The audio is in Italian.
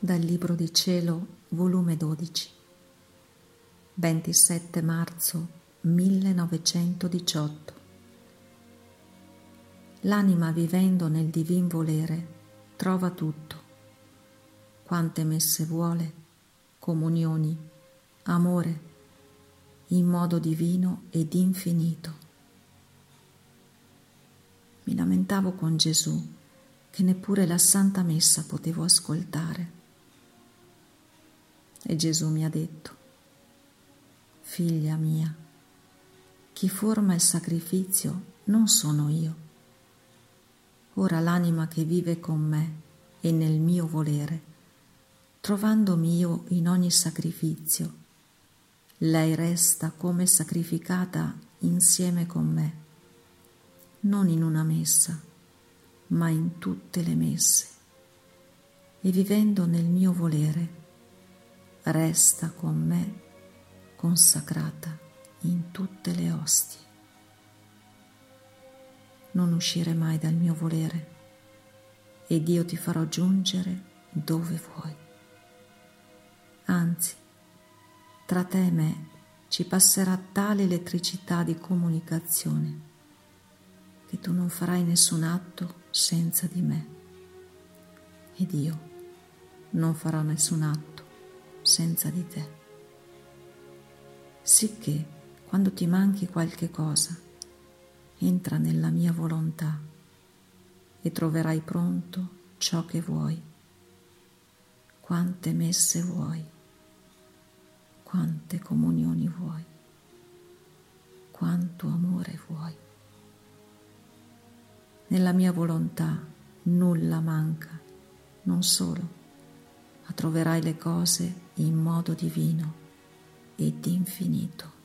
Dal Libro di Cielo, volume 12, 27 marzo 1918. L'anima vivendo nel divin volere trova tutto, quante messe vuole, comunioni, amore, in modo divino ed infinito. Mi lamentavo con Gesù che neppure la Santa Messa potevo ascoltare e Gesù mi ha detto, figlia mia, chi forma il sacrificio non sono io. Ora l'anima che vive con me e nel mio volere, trovandomi io in ogni sacrificio, lei resta come sacrificata insieme con me, non in una messa, ma in tutte le messe, e vivendo nel mio volere, resta con me consacrata in tutte le ostie. Non uscire mai dal mio volere ed io ti farò giungere dove vuoi. Anzi, tra te e me ci passerà tale elettricità di comunicazione che tu non farai nessun atto senza di me ed io non farò nessun atto senza di te. Sicché quando ti manchi qualche cosa, entra nella mia volontà e troverai pronto ciò che vuoi, quante messe vuoi, quante comunioni vuoi, quanto amore vuoi. Nella mia volontà nulla manca, non solo troverai le cose in modo divino ed infinito.